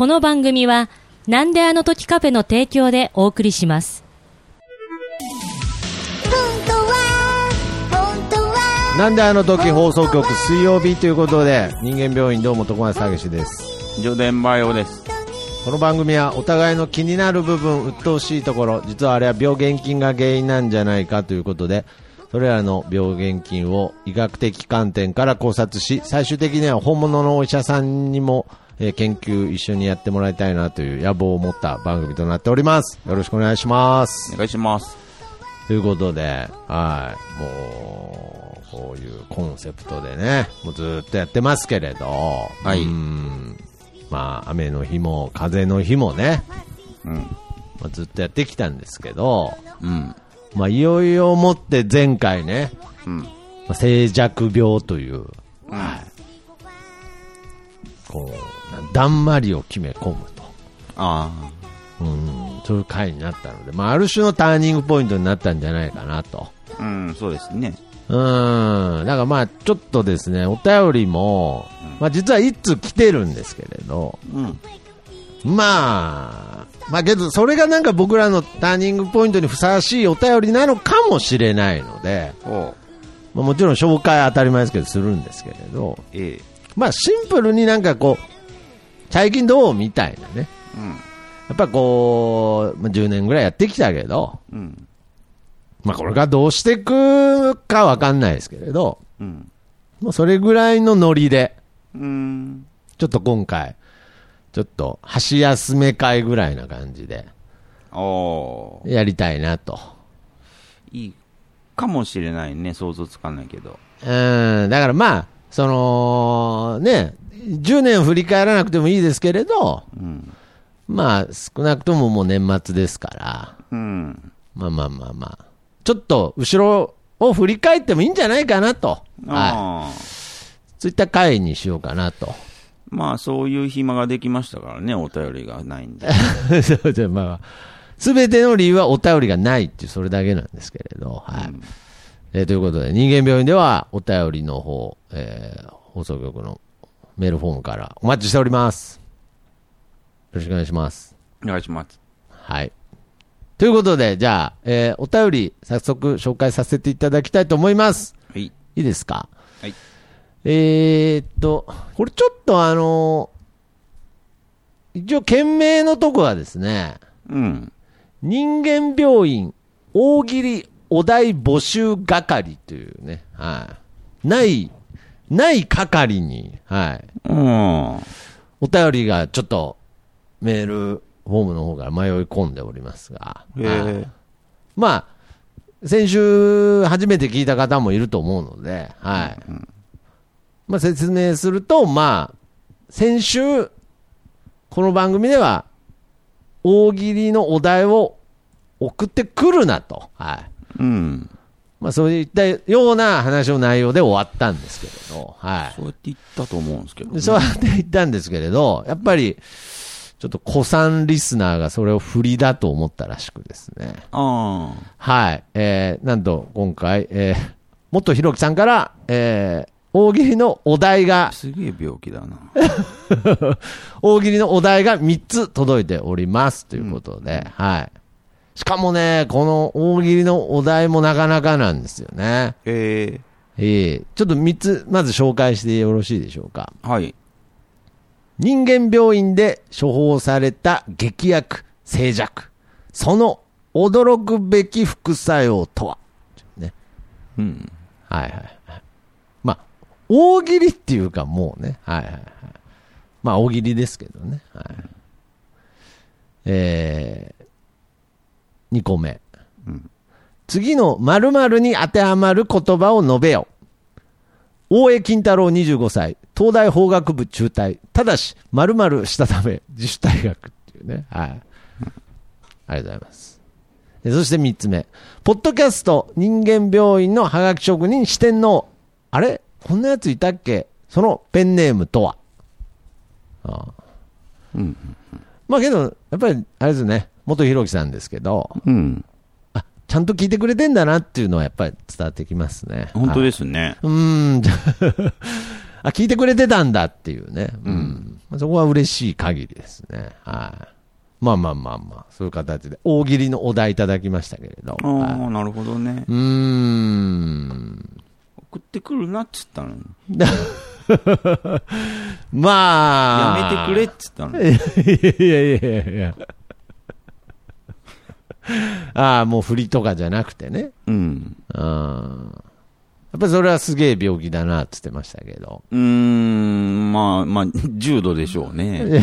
この番組は、なんであの時カフェの提供でお送りします。なんであの時放送局水曜日ということで、人間病院どうも徳松たけしです。上田バイオです。この番組はお互いの気になる部分、鬱陶しいところ、実はあれは病原菌が原因なんじゃないかということで、それらの病原菌を医学的観点から考察し、最終的には本物のお医者さんにも、えー研究一緒にやってもらいたいなという野望を持った番組となっております。よろしくお願いしますお。願いします。ということで、はい、もう、こういうコンセプトでね、もうずっとやってますけれど、はいうんまあ、雨の日も風の日もね、うん。まあ、ずっとやってきたんですけど、うん。まあ、いよいよもって前回ね、うん。まあ、静寂病という、はい、こう、だんまりを決め込むと。あうん、そういう回になったので、まあ、ある種のターニングポイントになったんじゃないかなと。あ。うん、そうですね。うん。だからまあ、ちょっとですね、お便りも、まあ実は一通来てるんですけれど、うん。まあ、まあけど、それがなんか僕らのターニングポイントにふさわしいお便りなのかもしれないので、おまあもちろん紹介は当たり前ですけど、するんですけれど、ええ。まあシンプルになんかこう、最近どうみたいなね。うん。やっぱこう、まあ、10年ぐらいやってきたけど、うん。まあこれがどうしていくかわかんないですけれど、うん。もうそれぐらいのノリで、うん。ちょっと今回、ちょっと箸休め会ぐらいな感じでやりたいなと。いいかもしれないね。想像つかないけど。うん、だからまあ、その、ね、10年振り返らなくてもいいですけれど、うん。まあ少なくとももう年末ですから、うん。まあまあまあまあ、ちょっと後ろを振り返ってもいいんじゃないかなと。はい。そういった回にしようかなと。まあ、そういう暇ができましたからね。お便りがないんで。そうじゃまあ、すべての理由はお便りがないっていう、それだけなんですけれど、はい。うんえーということで、人間病院ではお便りの方、えー放送局のメールフォームからお待ちしております。よろしくお願いします。お願いします。はい。ということで、じゃあ、えーお便り早速紹介させていただきたいと思います。はい。いいですか？はい。えーっと、これちょっとあの一応件名のとこはですね、うん。人間病院大喜利お題募集係というね、はい。ない、ない係に、はい。うん。お便りがちょっとメールフォームの方から迷い込んでおりますが、へはいえ。まあ、先週初めて聞いた方もいると思うので、はい。まあ説明すると、まあ、先週、この番組では、大喜利のお題を送ってくるなと。はい。うん。まあそういったような話の内容で終わったんですけれど、はい。そうやって言ったと思うんですけど、でそうやって言ったんですけれど、やっぱり、ちょっと古参リスナーがそれを振りだと思ったらしくですね。あはい。えー、なんと今回、えー、元ひろきさんから、えー、大喜利のお題があ。、すげえ病気だな。大喜利のお題が3つ届いておりますということで、はい。しかもね、この大喜利のお題もなかなかなんですよね。えええちょっと3つ、まず紹介してよろしいでしょうか。えはい。人間病院で処方された劇薬、静寂。その驚くべき副作用とはね。うん。はいはいはい。まあ、大喜利っていうかもうね。はいはいはい。まあ、大喜利ですけどね。はい。えー、2個目。うん次の〇〇に当てはまる言葉を述べよ。大江金太郎25歳、東大法学部中退。ただし、〇〇したため、自主退学っていうね。はい。ありがとうございます。でそして3つ目。ポッドキャスト人間病院のハガキ職人四天王。あれ？こんなやついたっけ？そのペンネームとはああうん。まあけど、やっぱり、あれですね。元ひろきさんですけど、うん。あ、ちゃんと聞いてくれてんだなっていうのはやっぱり伝わってきますね。本当す。ですね。うーん。あ、聞いてくれてたんだっていうね。うん。まあそこは嬉しい限りですね。はい。まあまあまあまあ、そういう形で、大喜利のお題いただきましたけれど。あはいあ、なるほどねう。ーん。送ってくるなっつったのに。まあ。やめてくれっつったのに。いやいやいやいや。ああ、もう振りとかじゃなくてね。うん。うん。やっぱりそれはすげえ病気だなって言ってましたけど。うーん、まあ、まあ、重度でしょうね。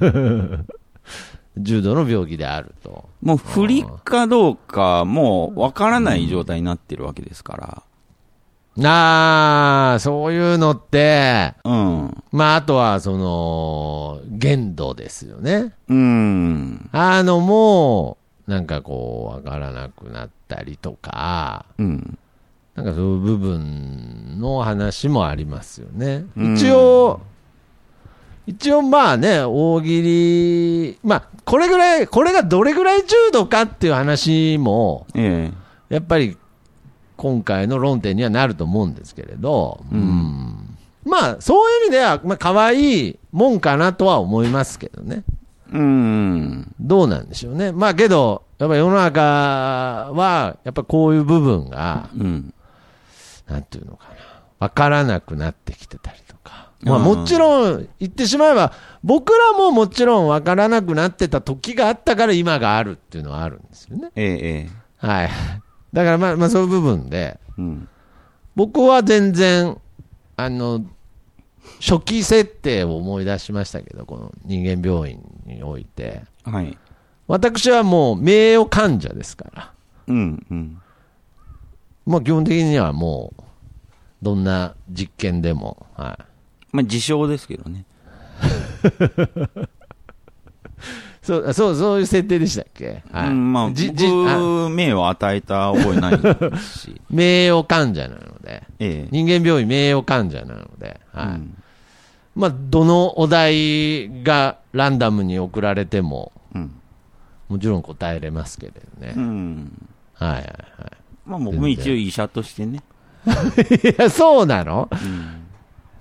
重度の病気であると。もう不利かどうか、もうわからない状態になってるわけですかああ、そういうのって、ら。うん。まあ、あとは、その、限度ですよね。うん。あの、もう、なんかこう、わからなくなったりとか、うん。なんかそういう部分の話もありますよね。うん一応、一応まあね、大喜利、まあ、これぐらい、これがどれぐらい重度かっていう話も、ええ。やっぱり今回の論点にはなると思うんですけれど、うんうんまあ、そういう意味では、まあ、可愛いもんかなとは思いますけどね。うん。どうなんでしょうね。まあけど、やっぱ世の中は、やっぱこういう部分が、うん。なんていうのかな、わからなくなってきてたりとか。まあうんもちろん、言ってしまえば、僕らももちろんわからなくなってた時があったから今があるっていうのはあるんですよね。ええ、ええ。はい。だからまあ、まあそういう部分で、うん。僕は全然、あの、初期設定を思い出しましたけど、この人間病院において。はい。私はもう名誉患者ですから。うん、うん。まあ基本的にはもう、どんな実験でも、はい。まあ、自称ですけどね。そう、そう、そういう設定でしたっけ？はい。うん、まあ、じじあ僕、名を与えた覚えないし。名誉患者なので、ええ。人間病院名誉患者なので、はい。うんまあ、どのお題がランダムに送られても、うん。もちろん答えれますけれどね。うん。はいはいはい。まあ、僕も一応医者としてね。いや、そうなの？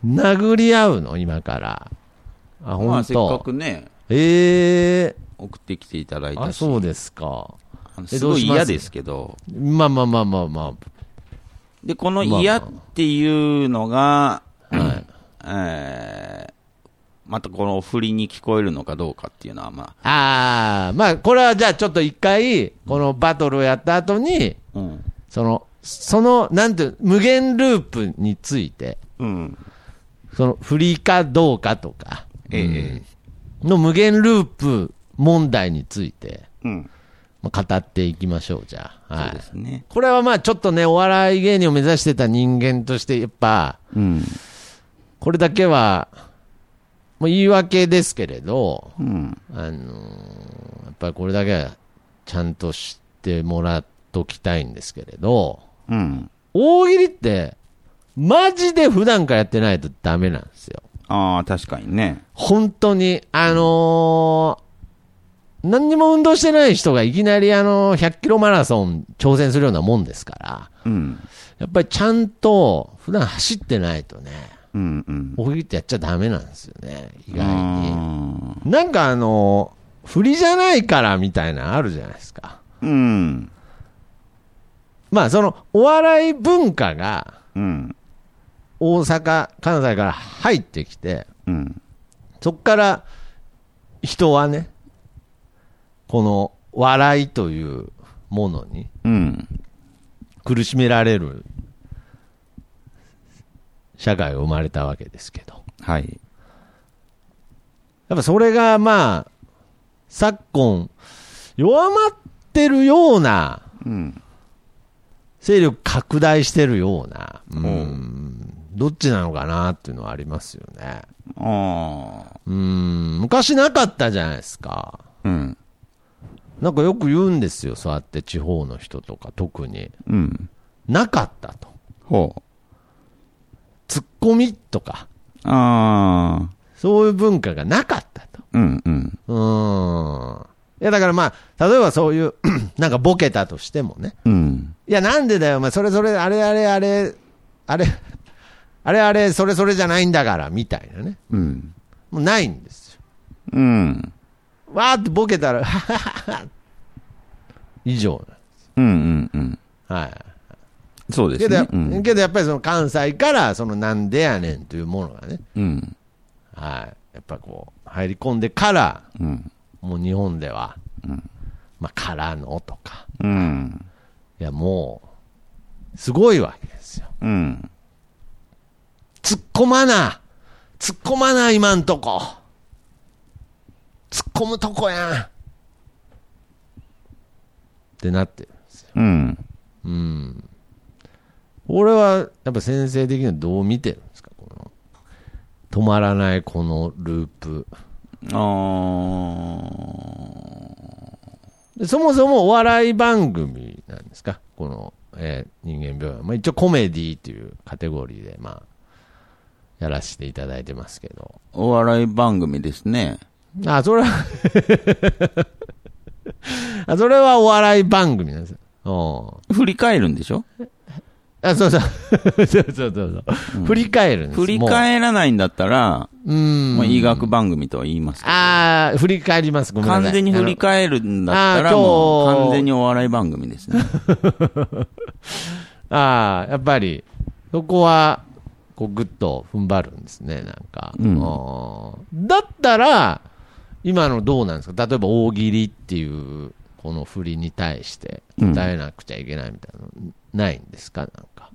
うん。殴り合うの？今から。あ、ま本あ、せっか当。くね、ええ送ってきていただいたあ、し。そうですか。すごい嫌ですけど。まあまあまあまあまで、この嫌っていうのが、あ。はい。えー、またこの振りに聞こえるのかどうかっていうのは、まああ、まあ、これはじゃあちょっと一回、このバトルをやった後に、あ、うん。その、その、なんていう、無限ループについて、うん。その、振りかどうかとか、ええの無限ループ問題について、うん。まあ、語っていきましょう、じゃあ。はいそうで。すね。これはまあちょっとね、お笑い芸人を目指してた人間として、やっぱ、うん。これだけは、もう言い訳ですけれど、うん。あのーやっぱりこれだけはちゃんと知ってもらっときたいんですけれど、うん。大喜利って、マジで普段からやってないとダメなんですよ。ああ、確かにね。本当に、あのー何にも運動してない人がいきなりあの、100キロマラソン挑戦するようなもんですから、うん。やっぱりちゃんと普段走ってないとね、うん。うん。大喜利ってやっちゃダメなんですよね、意外に。あなんかあのー振りじゃないからみたいなのあるじゃないですか。ーうん。まあその、お笑い文化がうん。大阪、関西から入ってきて、うん。そっから人はね、この笑いというものにうん。苦しめられる社会が生まれたわけですけど。はい。やっぱそれがまあ、昨今、弱まってるような、うん。勢力拡大してるような、うおん、どっちなのかなっていうのはありますよね。ああ。うん、昔なかったじゃないですか。うん。なんかよく言うんですよ、そうやって地方の人とか特に。うん。なかったと。ほう。ツッコミとか、ああ。そういう文化がなかったと。うん。うん。うーん。いや、だからまあ、例えばそういう、なんかボケたとしてもね。うん。いや、なんでだよ、お前、それそれ、あれあれあれ、あれ、あれあれ、それそれじゃないんだから、みたいなね。うん。もうないんですよ。うん。わーってボケたら、はははは以上うんうんうん。なんはい。そうですけど、ね。うん。けどやっぱりその関西から、そのなんでやねんというものがね、うん。はい。やっぱこう、入り込んでから、うん。もう日本では、うんまあ、からのとか、うん。いやもう、すごいわけですよ。うん。突っ込まな突っ込まな、今んとこ。突っ込むとこやん。ってなってるんですよ。うん。うん。俺は、やっぱ先生的にはどう見てるんですか？この、止まらないこのループ。あそもそもお笑い番組なんですか？この、えー人間病院。まあ、一応コメディっていうカテゴリーで、まあ、やらせていただいてますけど。お笑い番組ですね。あ、それは あ、それはお笑い番組なんですよ。うん。振り返るんでしょ？あ、そうそう。そうそうそうそう、振り返るんです振りも返らないんだったら、ううん。まあ、医学番組とは言いますけど。ああ、振り返ります。ごめんなさい。完全に振り返るんだったら、あのあーもう完全にお笑い番組ですね。ああ、やっぱり、そこは、こう、ぐっと踏ん張るんですね、なんか。うんだったら、今のどうなんですか？例えば、大喜利っていう、この振りに対して、答えなくちゃいけないみたいなの、ないんですか？なんか。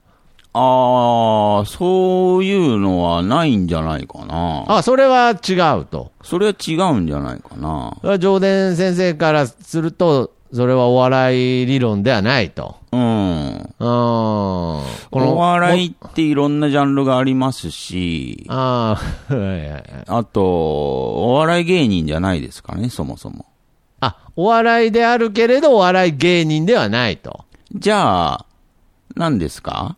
ああ、そういうのはないんじゃないかな。あ、それは違うと。それは違うんじゃないかな。それは上田先生からすると、それはお笑い理論ではないと。うん。うん。こお笑いっていろんなジャンルがありますし、ああ、はいはいはい。あと、お笑い芸人じゃないですかね、そもそも。あ、お笑いであるけれど、お笑い芸人ではないと。じゃあ、何ですか？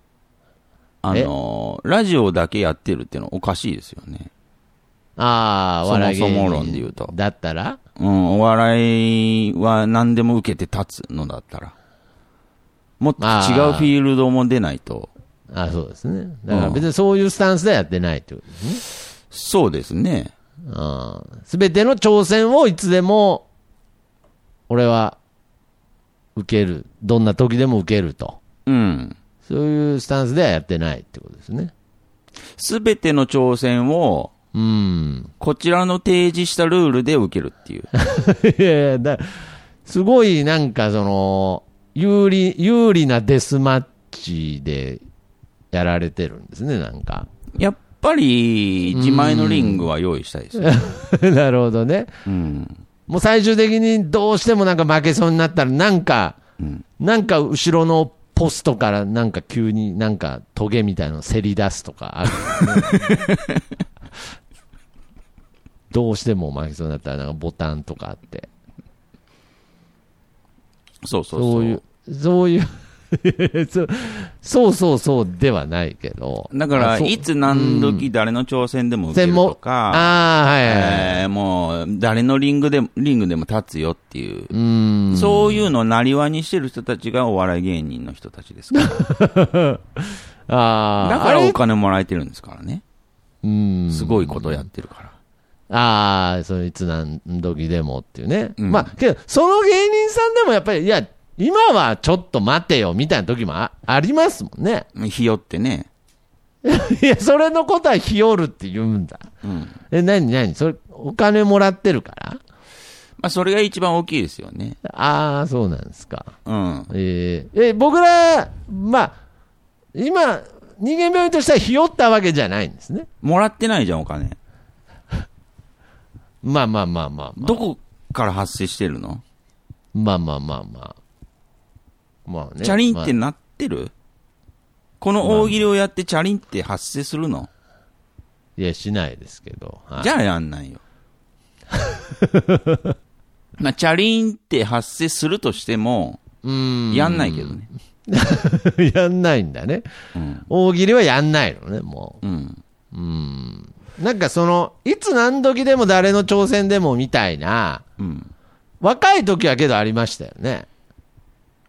あの、ラジオだけやってるっていうのはおかしいですよね。ああ、そも。そも論で言うとだったら？うん、お笑いは何でも受けて立つのだったら。もっと違うフィールドも出ないと。ああ、そうですね。だから別にそういうスタンスではやってないってことですね。そうですね。すべての挑戦をいつでも、俺は、受ける。どんな時でも受けると。うん。そういうスタンスではやってないってことですね。すべての挑戦を、うん。こちらの提示したルールで受けるっていう。いやいやだ、すごいなんかその、有利、有利なデスマッチでやられてるんですね、なんか。やっぱり、自前のリングは用意したいですよ。なるほどね。うん。もう最終的にどうしてもなんか負けそうになったら、なんか、なんか後ろのポストからなんか急になんかトゲみたいなのせり出すとかある、ね。どうしても負けそうになったらなんかボタンとかあって。そうそうそう。そういう、そういう そう、そうそうそうではないけど。だから、いつ何時誰の挑戦でも受けるとか、ああ、はいはいはい。えーもう、誰のリングでも、リングでも立つよっていう、うーん。そういうのをなりわにしてる人たちがお笑い芸人の人たちですから。ああ。だからお金もらえてるんですからね。うん。すごいことやってるから。ああ、そのいつ何時でもっていうね。うんまあ、けど、その芸人さんでもやっぱり、いや、今はちょっと待てよ、みたいな時もあありますもんね。ひよってね。いや、それのことはひよるって言うんだ。うん。え、なになにそれ、お金もらってるから？まあ、それが一番大きいですよね。ああ、そうなんですか。うん。えーえ、僕ら、まあ、今、人間病院としてはひよったわけじゃないんですね。もらってないじゃん、お金。まあまあまあまあ、まあ。どこから発生してるの？まあまあまあまあ。まあね。チャリンってまあなってる？この大喜利をやってチャリンって発生するの？いや、しないですけど。はいじゃあやんないよ。まあ、チャリンって発生するとしても、うーん。やんないけどね。やんないんだね。うん。大喜利はやんないのね、もうん。う。うん。なんかその、いつ何時でも誰の挑戦でもみたいな、うん。若い時はけどありましたよね。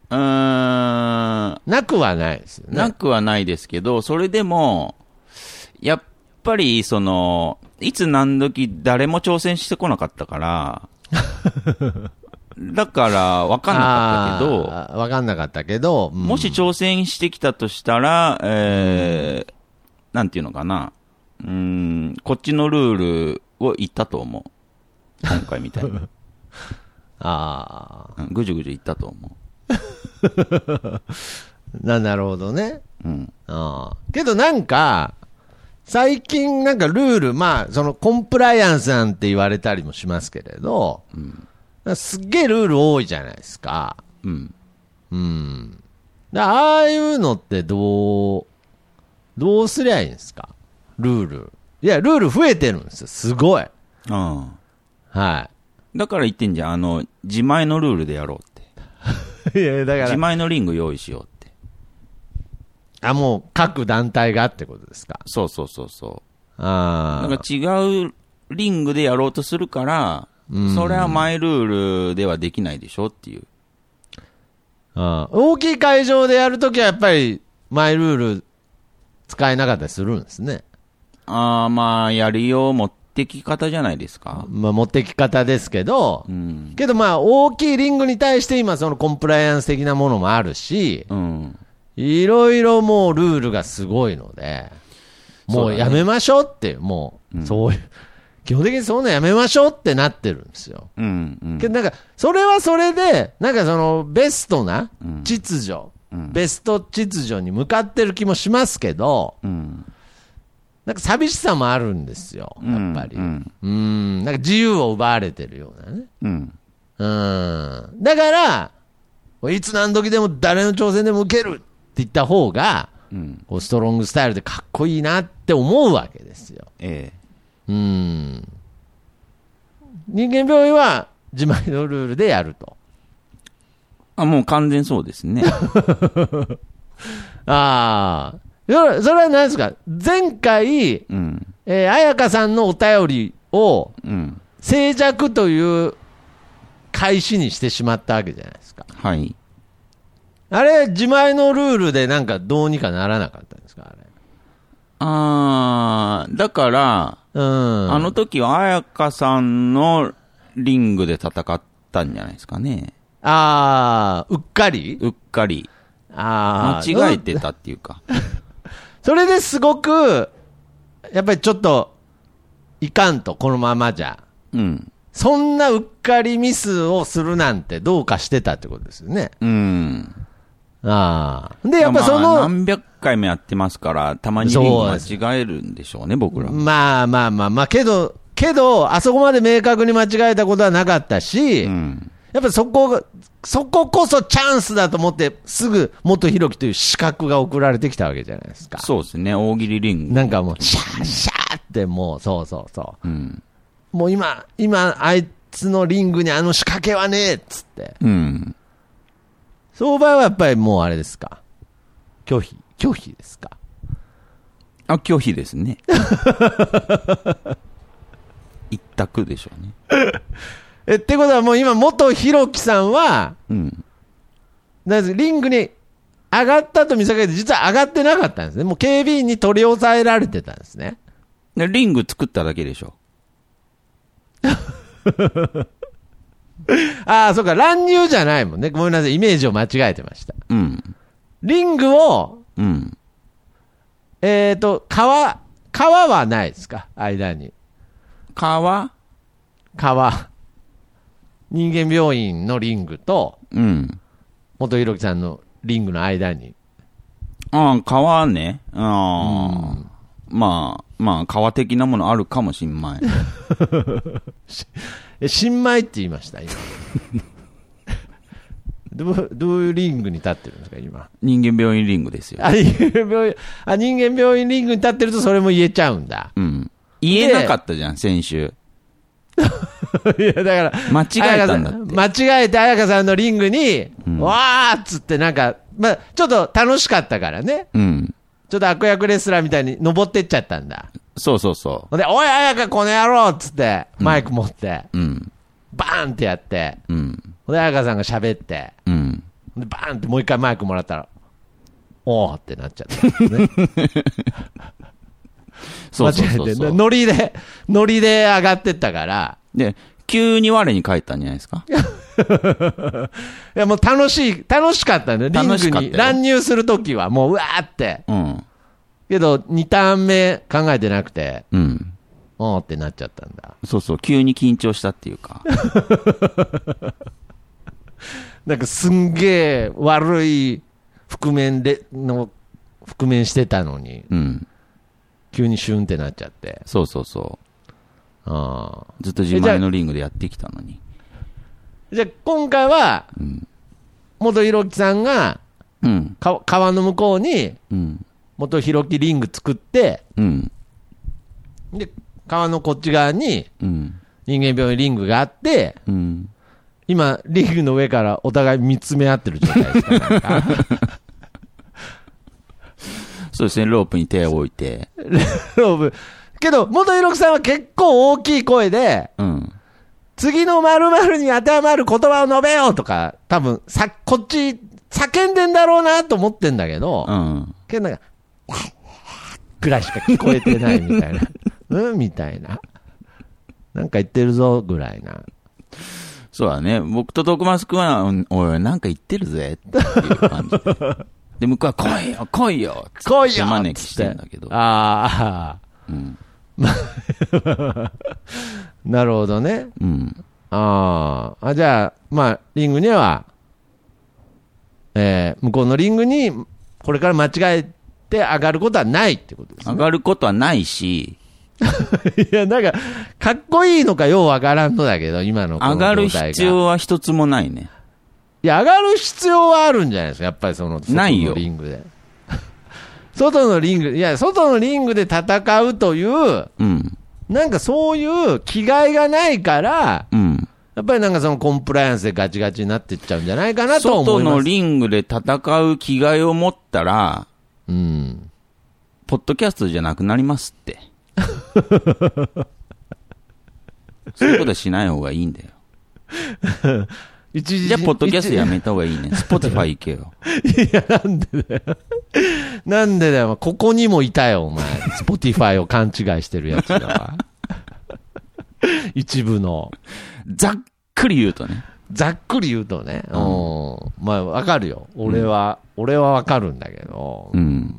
うーん。なくはないですよね。なくはないですけど、それでも、やっぱり、その、いつ何時誰も挑戦してこなかったから、だから、わかんなかったけど、わかんなかったけど、うんもし挑戦してきたとしたら、えーなんていうのかな、うーん、こっちのルールを言ったと思う。今回みたいに。あうんぐじゅぐじゅ言ったと思あ、な、なるほどね。う。うん。ああけどなんか、最近なんかルール、まあ、そのコンプライアンスなんて言われたりもしますけれど、すっげえルール多いじゃないですか。うん。うん。だああいうのってどう、どうすりゃいいんですか？ルール。いや、ルール増えてるんですよ。すごい。ああ。はだから言ってんじゃん、あの、自前のルールでやろうって。い。いや、だ自前のリング用意しようって。あ、もう各団体がってことですか？そうそうそうそう。ああ。なんか違うリングでやろうとするから、それはマイルールではできないでしょっていう。ああ大きい会場でやるときはやっぱりマイルール使えなかったりするんですね。ああ、まあ、やりよう持ってき方じゃないですか。まあ持ってき方ですけど、うん。けどまあ大きいリングに対して今そのコンプライアンス的なものもあるし、うん。いろいろもうルールがすごいので、もうやめましょうって、もう、そういう、基本的にそういうのやめましょうってなってるんですよ。うん。うん。けどなんか、それはそれで、なんかそのベストなうん秩序、うんベスト秩序に向かってる気もしますけど、うん。なんか寂しさもあるんですよ、やっぱり。ううんん、なんか自由を奪われてるようなね。うん。うん。だから、いつ何時でも誰の挑戦でも受けるって言った方が、うん。こうストロングスタイルでかっこいいなって思うわけですよ。ええ。うん。人間病院は自前のルールでやると。あ、もう完全そうですね。ああ。それそれは何ですか？前回、うん。えー、彩香さんのお便りをうん。静寂という開始にしてしまったわけじゃないですか。はい。あれ、自前のルールでなんかどうにかならなかったんですか？あれ。あー、だから、うん。あの時は彩香さんのリングで戦ったんじゃないですかね。ああ、うっかり？うっかり。ああ。間違えてたっていうか。それですごく、やっぱりちょっと、いかんと、このままじゃ。うん。そんなうっかりミスをするなんてどうかしてたってことですよね。うん。ああ。で、やっぱそまあの、何百回もやってますから、たまに間違えるんでしょうね、僕らも。まあまあまあまあ、けど、けど、あそこまで明確に間違えたことはなかったし、うん。やっぱそこが、そここそチャンスだと思って、すぐ元弘樹という資格が送られてきたわけじゃないですか。そうですね、大喜利リング。なんかもう、シャーシャーってもう、そうそうそう。うん。もう今、今、あいつのリングにあの仕掛けはねえっつって。うん。その場合はやっぱりもうあれですか？拒否、拒否ですか？あ、拒否ですね。一択でしょうね。え、ってことはもう今、元弘樹さんは、うん。なんですリングに上がったと見せかけて、実は上がってなかったんですね。もう警備員に取り押さえられてたんですね。でリング作っただけでしょ。ああ、そうか、乱入じゃないもんね。ごめんなさい、イメージを間違えてました。うん。リングを、うん。えっ、と、川、川はないですか？間に。川？川。人間病院のリングと、うん。元弘樹さんのリングの間に。ああ、川ね。ああ。まあ、まあ、川的なものあるかもしんまい。え、新米って言いました、今。どう、どういうリングに立ってるんですか、今。人間病院リングですよ。あ、人間病院、あ、人間病院リングに立ってるとそれも言えちゃうんだ。うん。言えなかったじゃん、先週。いや、だから、間違えたんだって。間違えて彩香さんのリングに、うんわーっつってなんか、まあ、ちょっと楽しかったからね。うん。ちょっと悪役レスラーみたいに登ってっちゃったんだ。そうそうそほんで、おい、彩香この野郎っつって、マイク持って、う。うん。バーンってやって、うん。で、彩香さんが喋って、うん。で、バーンってもう一回マイクもらったら、おーってなっちゃったね。そうそうそう間違えてそう。ノリで、ノリで上がってったから、で、急に我に返ったんじゃないですか？いやもう楽しい、楽しかったね。リングに乱入するときはもううわーって。うん。けど、2ターン目考えてなくて、うん。おーってなっちゃったんだ。そうそう、急に緊張したっていうか。なんかすんげえ悪い覆面で、の、覆面してたのに、うん。急にシュンってなっちゃって。そうそうそあう。ずっと自前のリングでやってきたのに。ーじゃあ今回は、うん。元ひろきさんが、うん。か川の向こうに、うん。元ひろきリング作って、うん。で、川のこっち側にうん。人間病院リングがあって、うん。今、リングの上からお互い見つめ合ってる状態ですか そうですね、ロープに手を置いて。ローブけど、元ひろきさんは結構大きい声で、うん。次の〇〇に当てはまる言葉を述べようとか、多分、さ、こっち、叫んでんだろうなと思ってんだけど、うん。けどなんか、ぐらいしか聞こえてないみたいな。うんみたいな。なんか言ってるぞ、ぐらいな。そうだね。僕と徳松くんは、うんおい、なんか言ってるぜっていう感じで。で、向こうは来いよ、来いよっつって来いよ手招きしてんだけど。ああ、うん。なるほどね。うん。ああ、あ、じゃあ、まあ、リングには、えー向こうのリングに、これから間違えて上がることはないってことですね。上がることはないし、いや、なんか、かっこいいのかようわからんのだけど、今のこの上がる必要は一つもないね。いや、上がる必要はあるんじゃないですか、やっぱりその、ないよリングで。外のリング、いや、外のリングで戦うという、うん。なんかそういう気概がないから、うん。やっぱりなんかそのコンプライアンスでガチガチになっていっちゃうんじゃないかなと思います。外のリングで戦う気概を持ったら、うん。ポッドキャストじゃなくなりますって。そういうことはしない方がいいんだよ。一時じゃあ、ポッドキャストやめた方がいいね。Spotify行けよ。いや、なんでだよ。なんでだよ。ここにもいたよ、お前。 Spotify を勘違いしてるやつだわ。一部の。ざっくり言うとね。ざっくり言うとね。うん。まあ、わかるよ。俺は、俺はわかるんだけど。うん。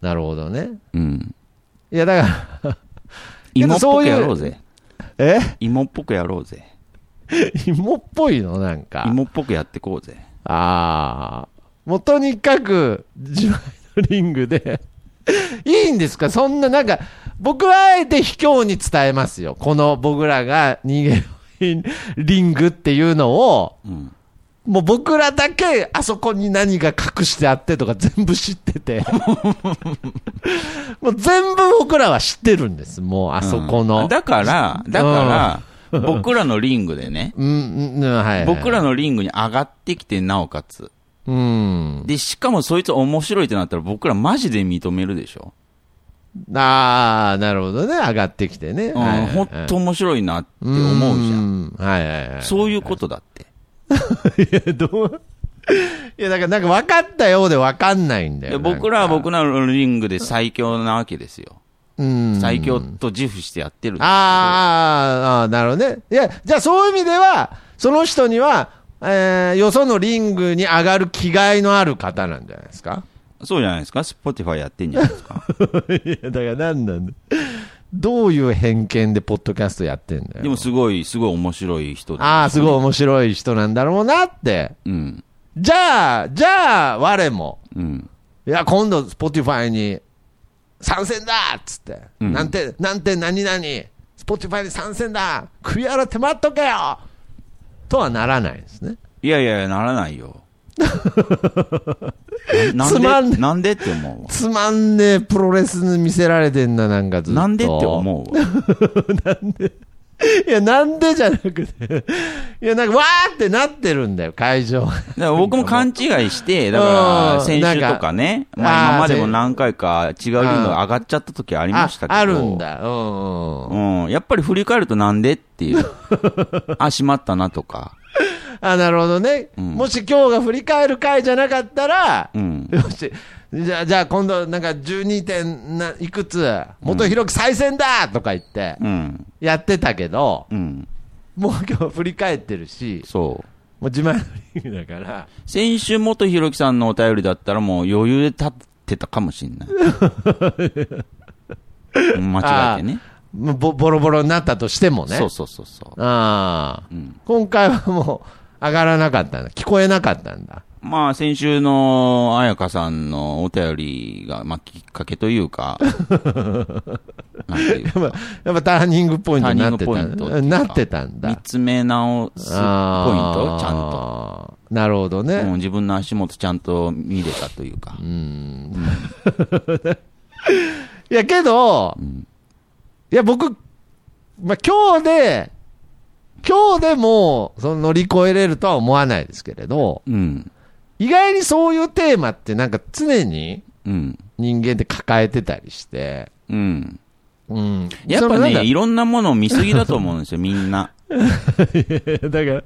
なるほどね。うん。いや、だから、芋っぽくやろうぜ。え？芋っぽくやろうぜ。芋っぽいのなんか。芋っぽくやってこうぜ。ああ。もうとにかく、自前のリングで、いいんですか？そんな、なんか、僕はあえて卑怯に伝えますよ。この僕らが人間リングっていうのを、うん。もう僕らだけあそこに何が隠してあってとか全部知ってて。もう全部僕らは知ってるんです。もうあそこの。うんだから、だから、僕らのリングでね、うん、うん、はい、はい。僕らのリングに上がってきて、なおかつ。うん。で、しかもそいつ面白いってなったら僕らマジで認めるでしょ。ああ、なるほどね。上がってきてね。うん、はいほんと面白いなって思うじゃん。ん。はいはいはい。そういうことだって。いや、どう？いや、だからなんか分かったようで分かんないんだでよ。僕らは僕ら、らのリングで最強なわけですよ。うん。最強と自負してやってるんですけどあーあー、なるほどね。いや、じゃあそういう意味では、その人には、えー、よそのリングに上がる気概のある方なんじゃないですか？そうじゃないですか？ Spotify やってんじゃないですか？いや、だから何なんだ？どういう偏見でポッドキャストやってんだよ。でもすごい、すごい面白い人で。ああ、すごい面白い人なんだろうなって。うん。じゃあ、じゃあ、我も、うん。いや、今度、 Spotifyに参戦だっつって、うんなんて、なんて何々、 Spotifyに参戦だ首洗って待っとけよとはならないですね。いやいや、ならないよ。なつまんねなんで、なんでって思うわ。つまんねえプロレスに魅せられてんな、なんかずっと。なんでって思うわ。いや、なんでじゃなくて。いや、なんか、わーってなってるんだよ、会場。だから僕も勘違いして、だうから、ん先週とかね、まあ今までも何回か違うリングが上がっちゃった時ありましたけど。ああるん。だ。うんうん。うん。やっぱり振り返るとなんでっていう。あ、しまったなとか。あ、なるほどね。うんもし今日が振り返る回じゃなかったら、うん。よし、じゃあ、じゃあ今度なんか12点ないくつ、元弘樹再選だとか言ってうん。やってたけど、うん。もう今日振り返ってるし、そう。もう自前のリングだから、先週元ひろきさんのお便りだったらもう余裕で立ってたかもしんない。間違えてね。もうボボロボロになったとしてもね。そうそうそうそう。ああ、うん今回はもう上がらなかったんだ。聞こえなかったんだ。まあ先週の彩香さんのお便りが、まあきっかけというか、なんていうやっぱ、やっぱターニングポイントになってたっていうかなってたんだ。見つめ直すポイント、ちゃんと。と。なるほどね。もう自分の足元ちゃんと見れたというか。いや、けど、いや、僕、まあ、今日で、今日でもう、その乗り越えれるとは思わないですけれど、うん。意外にそういうテーマってなんか常にうん。人間って抱えてたりして、うん。うん。やっぱね、いろんなものを見すぎだと思うんですよ、みんな。だから、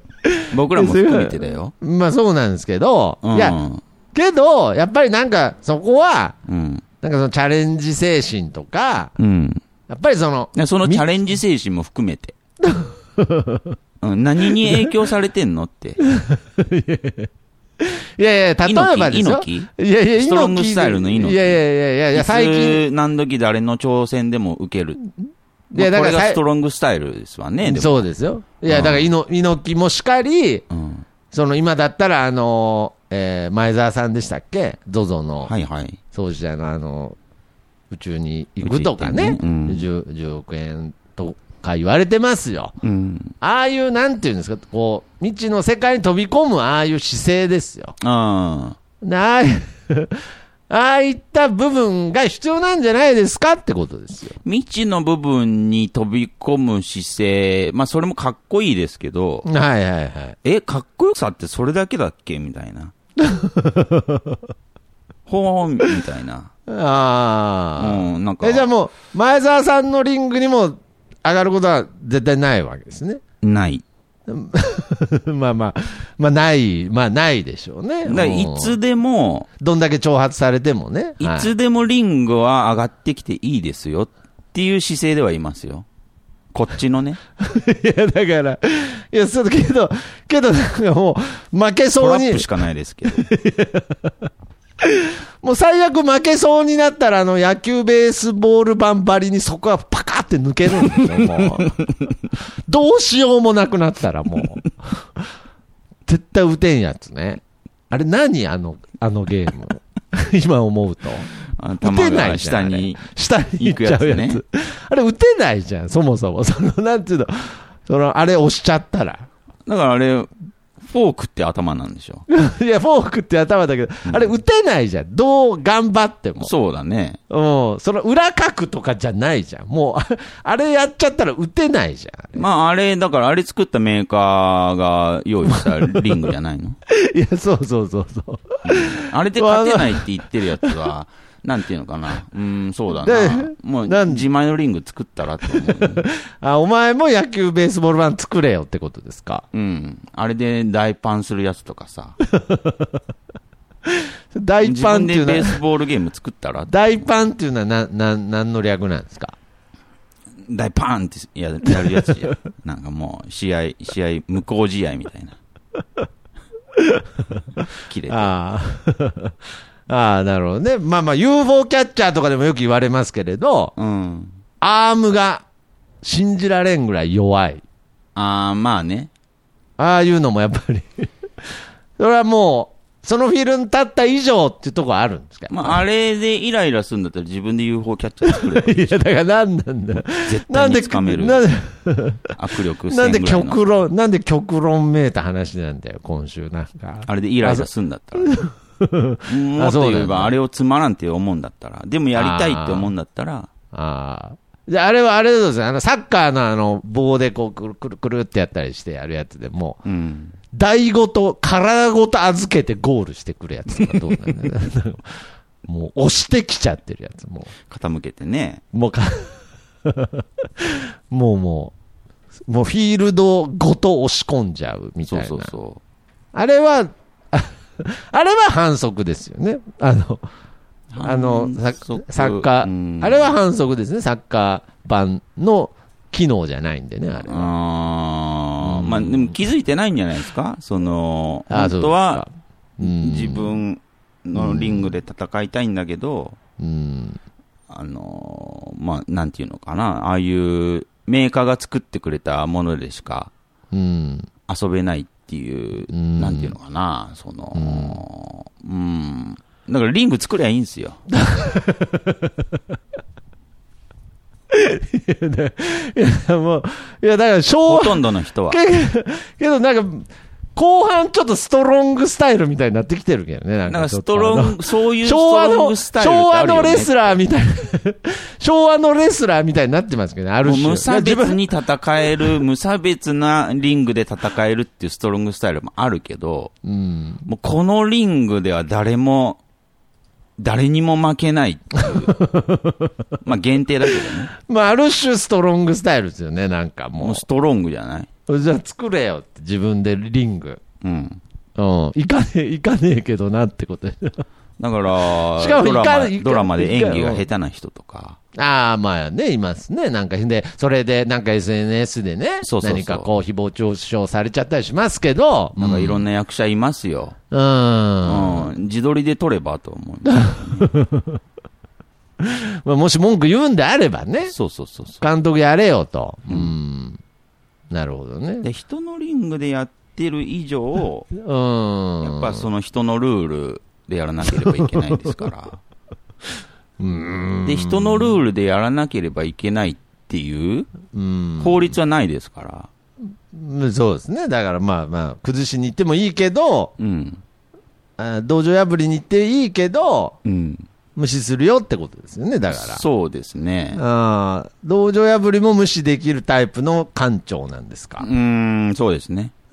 僕らも含めてだよ。まあそうなんですけど、うん。いや、けど、やっぱりなんか、そこは、うん。なんかそのチャレンジ精神とか、うん。やっぱりその、でそのチャレンジ精神も含めて。うん、何に影響されてんのって。いやいや、例えばですよ。猪木？いやいや、ストロングスタイルの猪木？いやいやいやいやいや、最近、何時誰の挑戦でも受ける？いやだからこれがストロングスタイルですわね。そうですよ。いや、うんだから、猪猪木もしかり、うん。その今だったら、あの、えー前澤さんでしたっけ ?ZOZO のはいはい。創始者のあの、宇宙に行くとかねねうん 10, 10億円とか言われてますよ。うん。ああいう、なんていうんですか、こう、未知の世界に飛び込むああいう姿勢ですよ。あでああ ああいった部分が必要なんじゃないですかってことですよ。未知の部分に飛び込む姿勢、まあそれもかっこいいですけど、はいはいはい。え、かっこよさってそれだけだっけみたいな。ほーん、みたいな。ああ。うん、なんか。え、じゃあもう、前澤さんのリングにも上がることは絶対ないわけですね。ない。まあまあ、まあない、まあないでしょうね。だいうんつでも、どんだけ挑発されてもね。いはいつでもリングは上がってきていいですよっていう姿勢ではいますよ。こっちのね。いや、だから、いや、そうだけど、けどなんかもう、負けトそうにラップ、しかないですけど。もう最悪負けそうになったら、あの、野球ベースボール版張りにそこはパカって抜けるんですよ、もう。どうしようもなくなったらもう。絶対打てんやつね。あれ何あの、あのゲーム？今思うと。あ打てないじゃん。下に。下に行っちゃうやつ。行くやつねあれ打てないじゃん、そもそも。その、なんていうの？その、あれ押しちゃったら。だからあれ、フォークって頭なんでしょ？いや、フォークって頭だけど、あれ打てないじゃん。どう頑張っても。そうだね。うん。その裏角とかじゃないじゃん。もう、あ あれやっちゃったら打てないじゃん。まああれ、だからあれ作ったメーカーが用意したリングじゃないの？いや、そうそうそうそう。あれで勝てないって言ってるやつは、なんていうのかな。うん、そうだでな。もうなん自前のリング作ったらと思うよ。あ、お前も野球ベースボール版作れよってことですか？うん。あれで大パンするやつとかさ。大自パンっていうのは、分でベースボールゲーム作ったら？大パンっていうのはな、な、何の略なんですか？大パンってややるやつじゃん。なんかもう、試合、試合、無効試合みたいな。切れて。ああ。ああ、なるほどね。まあまあ、UFO キャッチャーとかでもよく言われますけれど、うん。アームが信じられんぐらい弱い。ああ、まあね。ああいうのもやっぱり それはもう、そのフィールに立った以上っていうところあるんですか？まあ、あれでイライラするんだったら自分で UFO キャッチャー作ればいい。いや、だから何なんだよ。絶対なんで、に掴める。なんで、握力なんで1000ぐらいの極論、なんで極論めいた話なんだよ、今週なんか。あれでイライラするんだったら。うんもっと言えば、あれをつまらんって思うんだったら。でもやりたいって思うんだったら、ああ。じゃあ、あれはあれですよ。あの、サッカーのあの、棒でこう、くるくるくるってやったりしてやるやつでもう、うん。台ごと、体ごと預けてゴールしてくるやつとかどうなんだよ。もう、押してきちゃってるやつ、も傾けてね。う。もうか、もうもう、もうフィールドごと押し込んじゃうみたそいうな。そうそあれは、あ あれは反則ですよね。あの、あの、サッカうん。ー、あれは反則ですね、サッカー版の機能じゃないんでね、あれは。あーうん。まあ、でも気づいてないんじゃないですか？その、あ本当は、自、分のリングで戦いたいんだけど、うん。うんあのーまあ、なんていうのかな、ああいうメーカーが作ってくれたものでしかうん。遊べないっていう、うんなんていうのかな、その、うん。だからリング作りゃいいんですよ。いや、もう、いや、だから昭和、ほとんどの人は。けけどなんか、後半ちょっとストロングスタイルみたいになってきてるけどね、なんかストロング、そういうス昭ト和の、ロングスタイル昭和。のレスラーみたいな、昭和のレスラーみたいになってますけどね、ある種。無差別に戦える、無差別なリングで戦えるっていうストロングスタイルもあるけど、うん。もうこのリングでは誰も、誰にも負けないっていう。まあ限定だけどね。まあ、ある種ストロングスタイルですよね、なんかももうストロングじゃないう。じゃあ作れよって、自分でリング。うん。うん。いかねえ、いかねえけどなってことで。だから、しかもドラマいかドラマで演技が下手な人とか、ああ、まあね、いますね。なんか、で、それで、なんか SNS でね、そうそうそう何かこう、誹謗中傷されちゃったりしますけど、なんかいろんな役者いますよ。うん。うん。自撮りで撮ればと思う。まあ、もし文句言うんであればね、そうそうそうそ監督やれよと。うん。なるほどう。ね。で、人のリングでやってる以上、うん。やっぱその人のルールでやらなければいけないですから。うん。で、人のルールでやらなければいけないっていううん。法律はないですから。うんそうですね。だからまあまあ、崩しに行ってもいいけど、うん。あ道場破りに行っていいけど、うん。無視するよってことですよね、だから。そうですね。ああ、道場破りも無視できるタイプの館長なんですか？う。ーん、そうですね。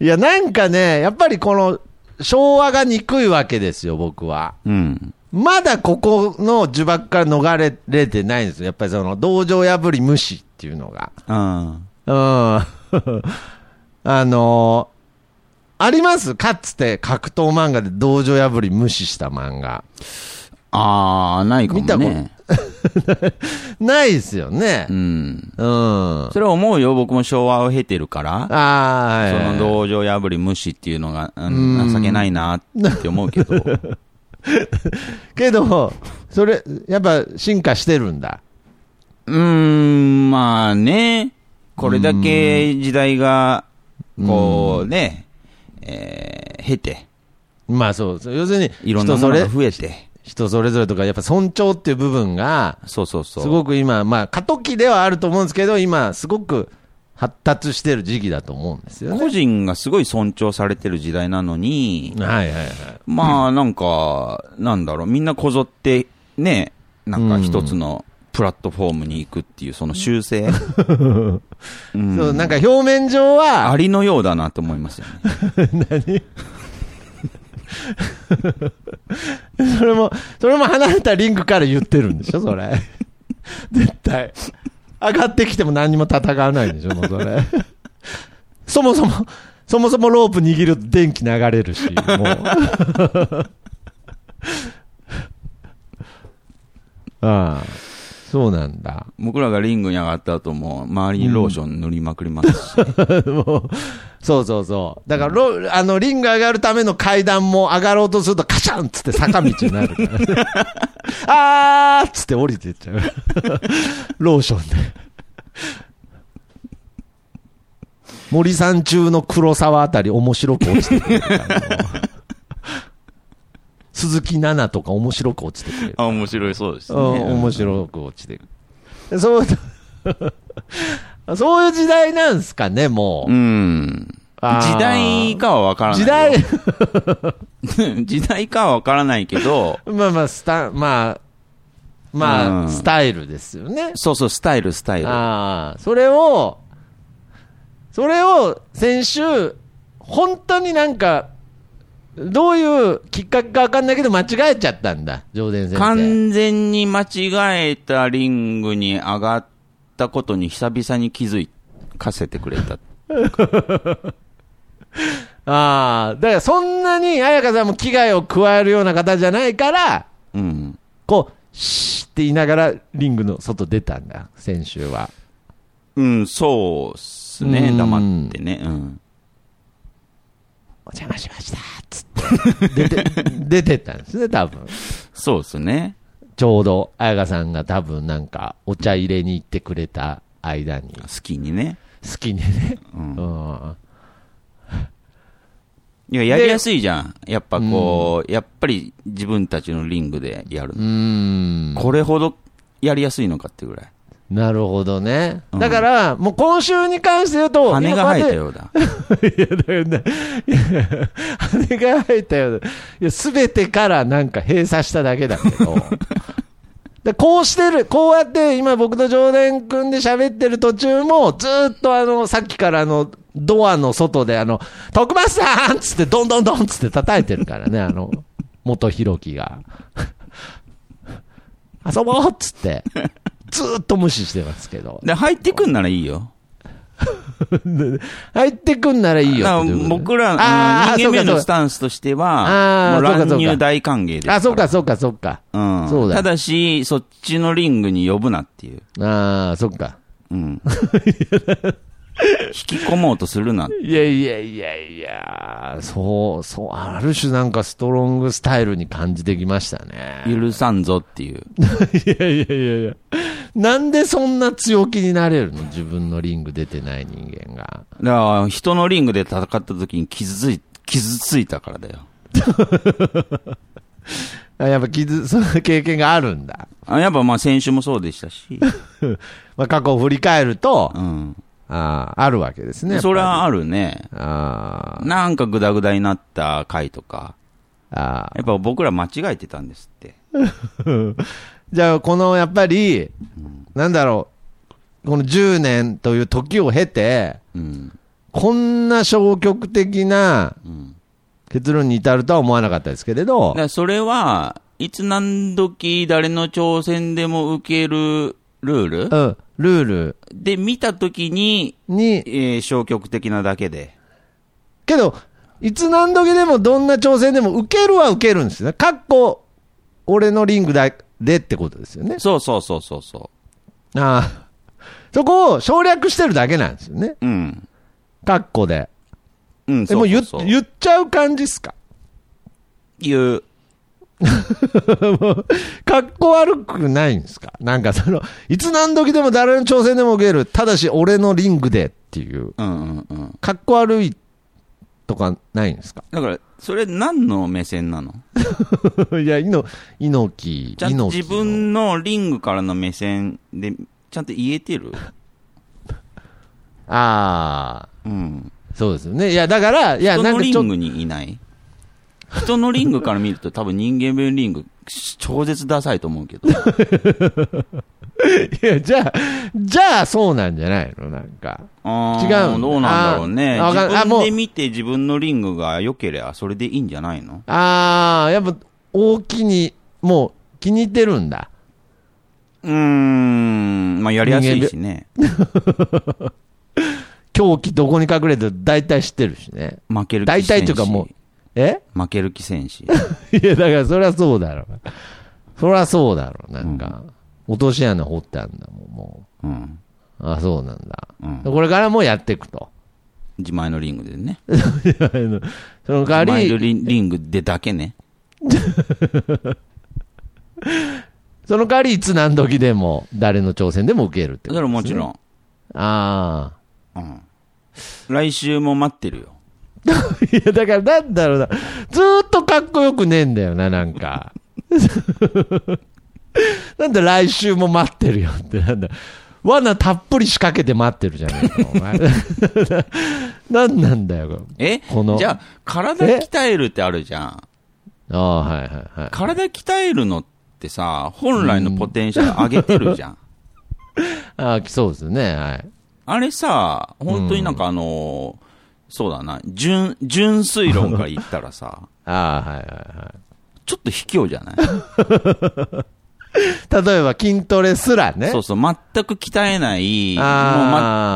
いや、なんかね、やっぱりこの、昭和が憎いわけですよ、僕は。うん。まだここの呪縛から逃れれてないんですよ。やっぱりその、道場破り無視っていうのが。うん。うん。あのーあります？かつて格闘漫画で道場破り無視した漫画。あー、ないかも見たこと？ね。ないですよねう。ん。うん。あそれは思うよ。僕も昭和を経てるから。あー、はいその道場破り無視っていうのが、うん情けないなって思うけど。けど、それ、やっぱ進化してるんだ。うーん、まあね。これだけ時代が、こうね、えー経て、まあそう。要するに、いろんな人それものが、増えて。人それぞれとか、やっぱ尊重っていう部分が、そうそうそう。すごく今、まあ過渡期ではあると思うんですけど、今、すごく発達してる時期だと思うんですよね。個人がすごい尊重されてる時代なのに、はいはいはい。まあなんか、なんだろう、みんなこぞって、ね、なんか一つのプラットフォームに行くっていう、その修正、うんそう、なんか表面上は、ありのようだなと思いますよね。それも、それも離れたリンクから言ってるんでしょ、それ。絶対。上がってきても何にも戦わないでしょ、もうそれ。そもそも、そもそもロープ握ると電気流れるし、もう。ああ、そうなんだ。僕らがリングに上がった後も、周りにローション塗りまくりますし、もう、そうそうそう。だからロ、あの、リング上がるための階段も上がろうとするとカシャンっつって坂道になるから、ね。あーっつって降りてっちゃう。ローションで。森さん中の黒沢あたり面白く落ちてくれるから。鈴木奈々とか面白く落ちてくれる。あ、面白いそうですね。うん面白く落ちてくる。そう、そういう時代なんすかね、もう。うん。時代かはわからない。時代、時代かはわからないけど、まあまあ、スタ、まあ、まあ、うんスタイルですよね。そうそう、スタイル、スタイル。ああ、それを、それを先週、本当になんか、どういうきっかけかわかんないけど間違えちゃったんだ、上田先生。完全に間違えたリングに上がったことに久々に気づかせてくれた。ああ、だからそんなに彩香さんも危害を加えるような方じゃないから、うん。こう、シーって言いながらリングの外出たんだ、先週は。うん、そうっすね。うん黙ってね。うん。お邪魔しましたつって、出て、出てったんですね、多分。そうっすね。ちょうど、彩香さんが多分なんか、お茶入れに行ってくれた間に、好きにね。好きにね。うんうん。いや、やりやすいじゃん。やっぱこう、やっぱり自分たちのリングでやる。これほどやりやすいのかってぐらい。なるほどね。うんだから、もう今週に関して言うと、羽が生えたよ。ようだ。いや、だからね、いや羽が生えたようだ。いや、すべてからなんか閉鎖しただけだけど。でこうしてる、こうやって今僕と常連君で喋ってる途中も、ずーっとあの、さっきからあの、ドアの外であの、徳松さんっつって、どんどんどんっつって叩いてるからね、あの、元弘樹が。遊ぼうっつって、ずーっと無視してますけど。で、入ってくんならいいよ。入ってくんならいいよ僕ら、うんあー人間名のスタンスとしてあは、乱入大歓迎ですから。あ、そうか、そうか、そうか。うん。そうだただし、そっちのリングに呼ぶなっていう。ああ、そっか。うん。引き込もうとするな。いやいやいやいや、そう、そう、ある種なんかストロングスタイルに感じてきましたね。許さんぞっていう。いやいやいやいや。なんでそんな強気になれるの？自分のリング出てない人間が。だから、人のリングで戦った時に傷つい、傷ついたからだよ。あやっぱ傷、その経験があるんだ。あやっぱまあ先週もそうでしたし。まあ過去を振り返ると、うん。ああ、あるわけですね。それはああるね。あなんかグダグダになった回とか。あ、あやっぱ僕ら間違えてたんですって。あ。じゃあ、このやっぱり、なんだろう、この10年という時を経て、うん。こんな消極的なうん。結論に至るとは思わなかったですけれどそれは、いつ何時誰の挑戦でも受けるルール？うん、ルールで見たときに、に、えー消極的なだけで。けど、いつ何時でもどんな挑戦でも受けるは受けるんですよね。かっこ、俺のリングだでってことですよね。そうそうそうそうそああ。そこを省略してるだけなんですよね。う。うん。かっこで。うん、でも言っそうそうそう。言っちゃう感じっすか？言う。かっこ悪くないんですか？なんかその、いつ何時でも誰の挑戦でも受ける。ただし俺のリングでっていう。うんうんうん。かっこ悪いとかないんですか？だから、それ何の目線なの？いや、いの、猪木、猪木の自分のリングからの目線で、ちゃんと言えてる？ああ、うん。そうですよね。いや、だから、いや、人なんかちょっのリングにいない？人のリングから見ると多分人間分リング超絶ダサいと思うけど。と、いや、じゃあ、じゃあそうなんじゃないの？なんか。違うどうなんだろうね。あ自分で見て自分のリングが良ければそれでいいんじゃないの？ああ、やっぱ、大きに、もう、気に入ってるんだ。うーん、まあやりやすいしね。狂気どこに隠れてる？大体知ってるしね。負ける気し。体というかもう、え？負ける気せんし。いや、だからそりゃそうだろう。そりゃそうだろう。なんか、落とし穴掘ってあんだもん、もうん。う。あそうなんだ。うん。これからもやっていくと。自前のリングでね。その代わ自前のり、リングでだけね。その代わりいつ何時でも、誰の挑戦でも受けるってそことねれはもちろん。あうん。来週も待ってるよ。あ。いや、だからなんだろうな。ずーっとかっこよくねえんだよな、なんか。なんだ来週も待ってるよって、なんだ。罠たっぷり仕掛けて待ってるじゃねえか、お前。なんなんだよ。え？このじゃあ、体鍛えるってあるじゃん。ああ、はいはいはい。体鍛えるのってさ、本来のポテンシャル上げてるじゃん。ああ、そうですね、はい。あれさ、本当になんかあのーそうだな、純、純粋論から言ったらさ、ああ、はいはいはい。ちょっと卑怯じゃない？例えば筋トレすらね。そうそう、全く鍛えない、も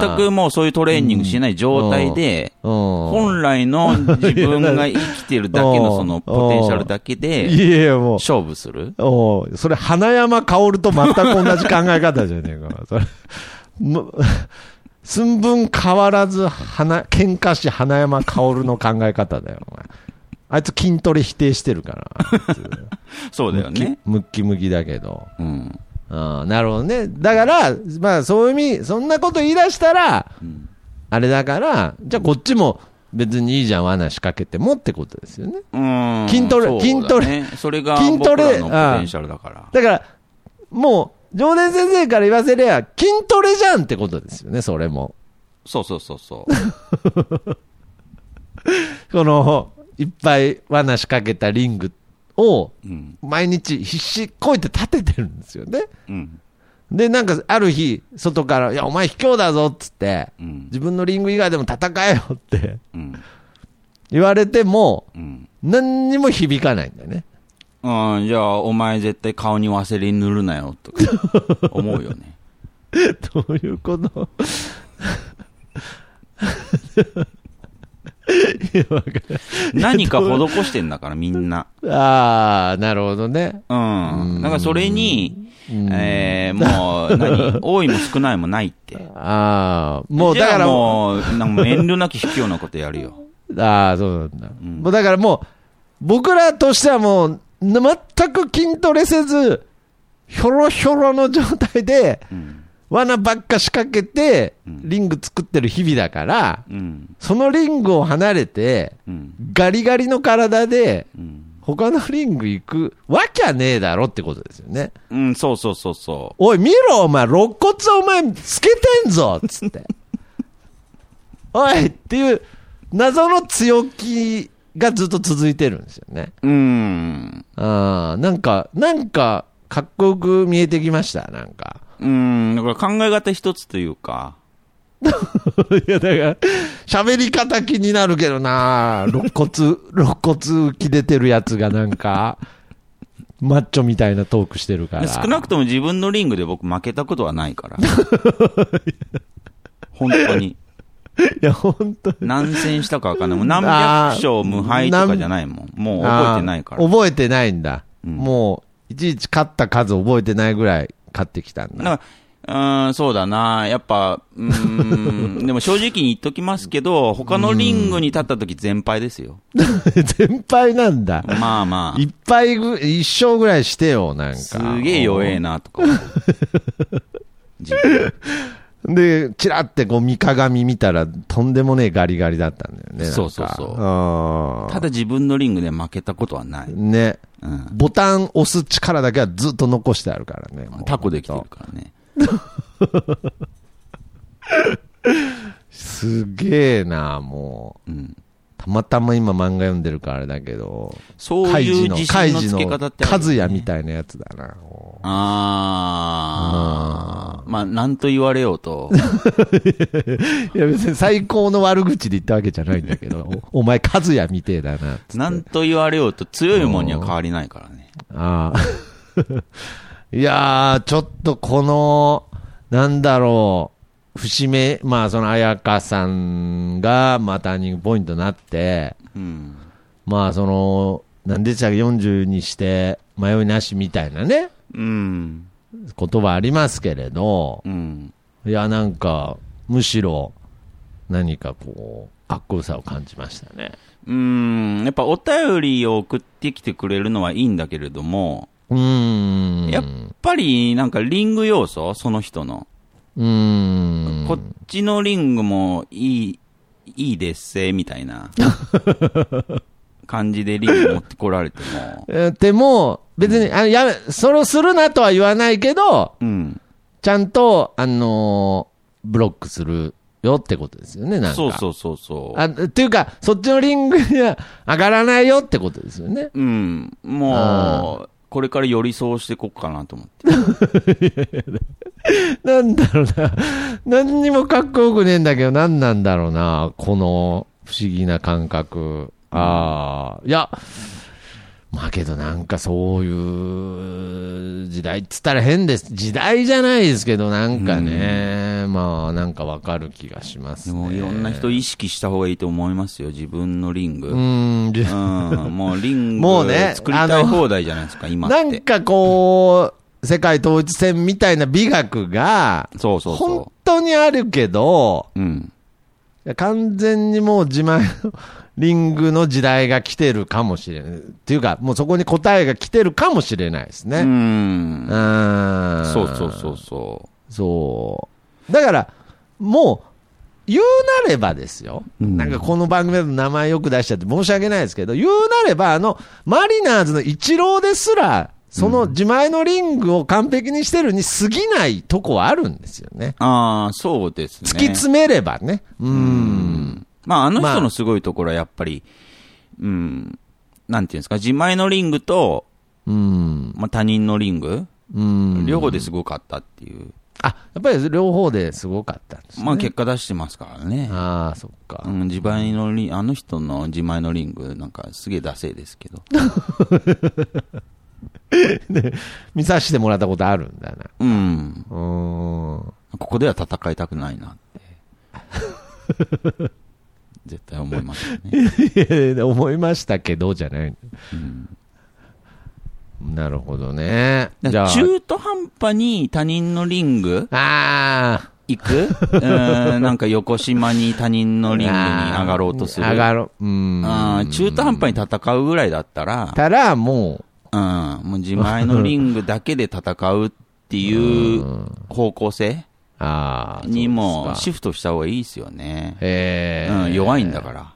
う全くもうそういうトレーニングしない状態で、うん。本来の自分が生きてるだけの そのポテンシャルだけでいやいや、もう。勝負する？おうそれ、花山薫と全く同じ考え方じゃねえか。それ、む寸分変わらず、花、喧嘩し花山薫の考え方だよ、お前。あいつ筋トレ否定してるから。そうだよね。ムッキムキだけど。うん。あなるほどね。だから、まあそういう意味、そんなこと言い出したら、うんあれだから、じゃあこっちも別にいいじゃん、罠仕掛けてもってことですよね。うん筋トレ筋トレそれが筋トレポテンシャルだから。だから、もう、常連先生から言わせりゃ、筋トレじゃんってことですよね、それも。そうそうそうそう。この、いっぱい罠仕掛けたリングを、うん。毎日必死こいて立ててるんですよね。うん。で、なんか、ある日、外から、いや、お前卑怯だぞっつって、うん。自分のリング以外でも戦えよってうん。言われても、うん。何にも響かないんだよね。うん、じゃあ、お前絶対顔にワセリン塗るなよ、とか、思うよね。どういうこと？何か施してんだから、みんな。ああ、なるほどね。うん。だからそれに、うんえー、もう、何多いも少ないもないって。ああ、もうだからもう、なんか遠慮なき卑怯なことやるよ。ああ、そうなんだ。うんもうだからもう、僕らとしてはもう、全く筋トレせず、ひょろひょろの状態で、うん。罠ばっか仕掛けて、うんリング作ってる日々だから、うん。そのリングを離れて、うん。ガリガリの体で、うん。他のリング行くわきゃねえだろってことですよね。うん、そうそうそうそおい、見ろ、お前、肋骨お前、つけてんぞつって。おいっていう、謎の強気がずっと続いてるんですよね。う。うん。あーなんか、なんか、かっこよく見えてきました、なんか。うん、だから考え方一つというか、いや、だから、喋り方気になるけどな肋骨、肋骨浮き出てるやつがなんか、マッチョみたいなトークしてるから。少なくとも自分のリングで僕負けたことはないから。本当に。いや、本当何戦したかわかんない。もう何百勝無敗とかじゃないもん。もう覚えてないから。覚えてないんだ。うんもう、いちいち勝った数覚えてないぐらい勝ってきたんだ。だうーん、そうだな。やっぱ、うーん、でも正直に言っときますけど、他のリングに立った時全敗ですよ。全敗なんだ。まあまあ。いっぱいぐ、一勝ぐらいしてよ、なんか。すげえ弱えな、とか で、チラってこう、見鏡見たら、とんでもねえガリガリだったんだよね。そうそうそうただ自分のリングで負けたことはない。ね。うん。ボタン押す力だけはずっと残してあるからね。タコできてるからね。すげえな、もう。うん。たまたま今漫画読んでるからあれだけど、そういう自信のつけ方のってあるよね和也みたいなやつだな。もあー。まあ、なんと言われようと。う いや別に最高の悪口で言ったわけじゃないんだけど、お お前和也みてえだな。なんと言われようと強いもんには変わりないからね。ああ。いやー、ちょっとこの、なんだろう、節目、まあその彩香さんが、まあターニングポイントになって、うん。まあその、なんでしたっけ、40にして迷いなしみたいなね、うん。言葉ありますけれど、うん。いや、なんか、むしろ、何かこう、かっこよさを感じましたね。うん。やっぱお便りを送ってきてくれるのはいいんだけれども、うーん。やっぱりなんかリング要素？その人の。うーん。こっちのリングもいい、いいですせ、みたいな感じでリング持ってこられても。えーでも、別に、あの、やめ、それをするなとは言わないけど、うん。ちゃんと、あのーブロックするよってことですよね、なんか。そうそうそうそう。あっていうか、そっちのリングには上がらないよってことですよね。うん。もう、これから寄り添うしていこうかなと思って。なんだろうな。何にもかっこよくねえんだけど、何なんだろうな。この不思議な感覚。ああ、いや、まあけどなんかそういう時代っつったら変です。時代じゃないですけど、なんかね、まあなんかわかる気がしますね。でもいろんな人意識した方がいいと思いますよ、自分のリング。ううん、ん、じもうリングもうね作りたい放題じゃないですか、今って。なんかこう、世界統一戦みたいな美学が、そうそう本そ当にあるけど、う。うん。完全にもう自前の リングの時代が来てるかもしれない。っていうか、もうそこに答えが来てるかもしれないですうね。ん。うん。そうそうそうそそう。だから、もう、言うなればですよ。うんなんかこの番組だと名前よく出しちゃって申し訳ないですけど、言うなれば、あの、マリナーズのイチローですら、その自前のリングを完璧にしてるに過ぎないとこはあるんですよね。う。ああ、そうですね。突き詰めればね。うん。まあ、あのまあ人のすごいところはやっぱり、うん、なんていうんですか、自前のリングと、うん。まあ、他人のリング、うん。両方ですごかったっていう。あ、やっぱり両方ですごかったんですね。まあ、結果出してますからね。ああ、そっかう。ん、自前のリン、あの人の自前のリング、なんかすげえダセいですけど。見させてもらったことあるんだな。うん。うーん。ここでは戦いたくないなって。絶対思いますよね。いや思いましたけど、じゃない。なるほどね。じゃあ、中途半端に他人のリングあ行く？うーんなんか横島に他人のーリングに上がろうとする。上がろう。うん。あー中途半端に戦うぐらいだったら、たら、もうん、もう自前のリングだけで戦うっていう方向性う、ああ。にもシフトした方がいいですよね。ええうん、弱いん だから。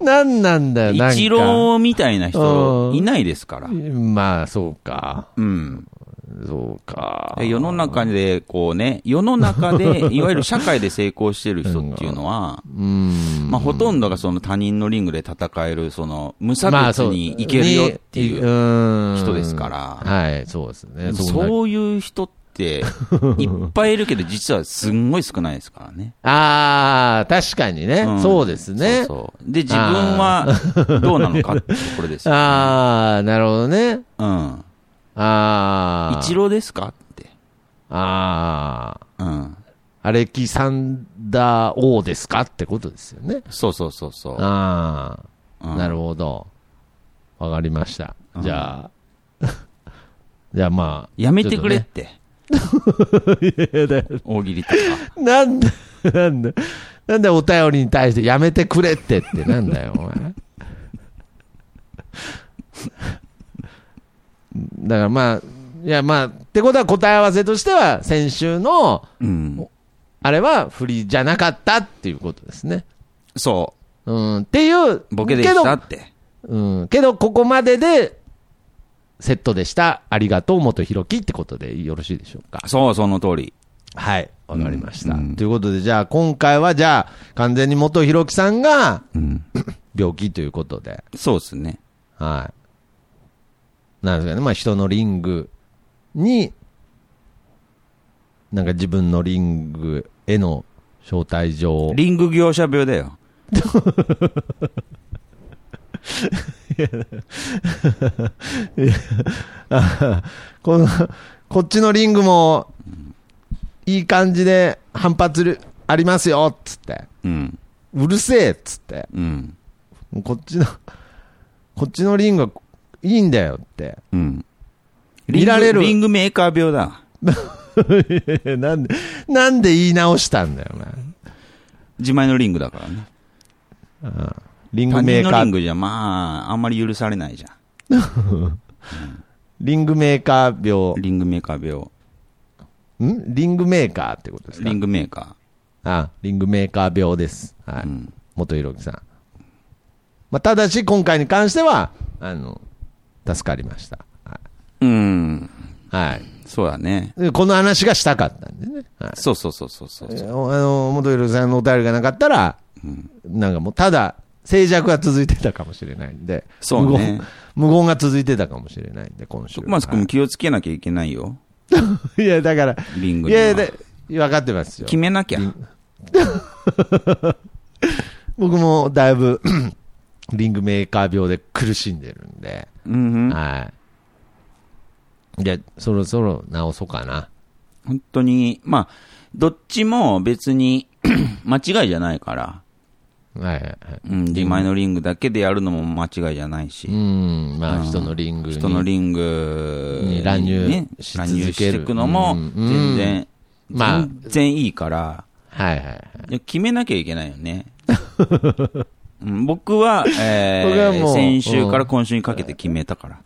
なんなんだよ、なんか。イチローみたいな人うんいないですから。まあ、そうか。うん。そうか。で世の中で、こうね、世の中で、いわゆる社会で成功してる人っていうのは、うん。まあ、ほとんどがその他人のリングで戦える、その、無差別にいけるよっていう。うん人ですからはい、そうですね。そういう人って、いっぱいいるけど、実はすんごい少ないですからね。ああ、確かにね、んそうですね。そうそう。で、自分はどうなのかってところですよ、ね。ああ、なるほどね。うん。ああ。一郎ですか？って。ああ。うん。アレキサンダー王ですか？ってことですよね。そうそうそうそう。ああ、うんなるほど。わかりました。うんじゃあ、じゃあまあ。やめてくれっちて。ねいやだ大喜利とか。なんで、なんで、なんでお便りに対してやめてくれってってなんだよ、お前。だからまあ、いやまあ、ってことは答え合わせとしては、先週の、うん。あれは振りじゃなかったっていうことですね。そうん、っていう。う。ボケでしたって。けど、うん、けどここまでで、セットでした。ありがとう、元弘樹ってことでよろしいでしょうか。そう、その通り。はい。わかりました。うんということで、じゃあ、今回は、じゃあ、完全に元弘樹さんが、うん。病気ということで、そうですね。はい。なんですかね、まあ、人のリングに、なんか自分のリングへの招待状を、リング業者病だよ。この、こっちのリングも、いい感じで反発るありますよ、っつって。うん。うるせえ、っつって。うん。こっちの、こっちのリングはいいんだよって。うん。見られるリングメーカー病だ。なんで、なんで言い直したんだよ、お前。自前のリングだからね。リング他メーカー、人のリングじゃ、まあ、あんまり許されないじゃ リングメーカーん。病、リングメーカー病。ん？リングメーカーってことですか？リングメーカあリングメーカー病です。はい。ー。うん。元弘樹さん。まあ、ただし、今回に関しては、あの、助かりました。はうん。い。はいそうだね。でこの話がしたかったんでね。はい。そうそうそうそうそう。えーあの、元弘樹さんのお便りがなかったら、なんかもう、ただ、静寂が続いてたかもしれないんで、そうね無言。無言が続いてたかもしれないんで、今週。徳松君もは気をつけなきゃいけないよ。い、いや、だから、リング。いや、で、分かってますよ決。めなきゃ。僕もだいぶ、リングメーカー病で苦しんでるんで、うんうん。はい。で、そろそろ直そうかな。本当に、まあ、どっちも別に 間違いじゃないから、はいはいはい。うん、自前のリングだけでやるのも間違いじゃないし、うん、まあ、うん人のリングに。人のリングに乱入ねし続ける乱入していくのもうん全然、まあ全然いいから、はいはいはい。決めなきゃいけないよね。うん僕は、えー僕はもう先週から今週にかけて決めたか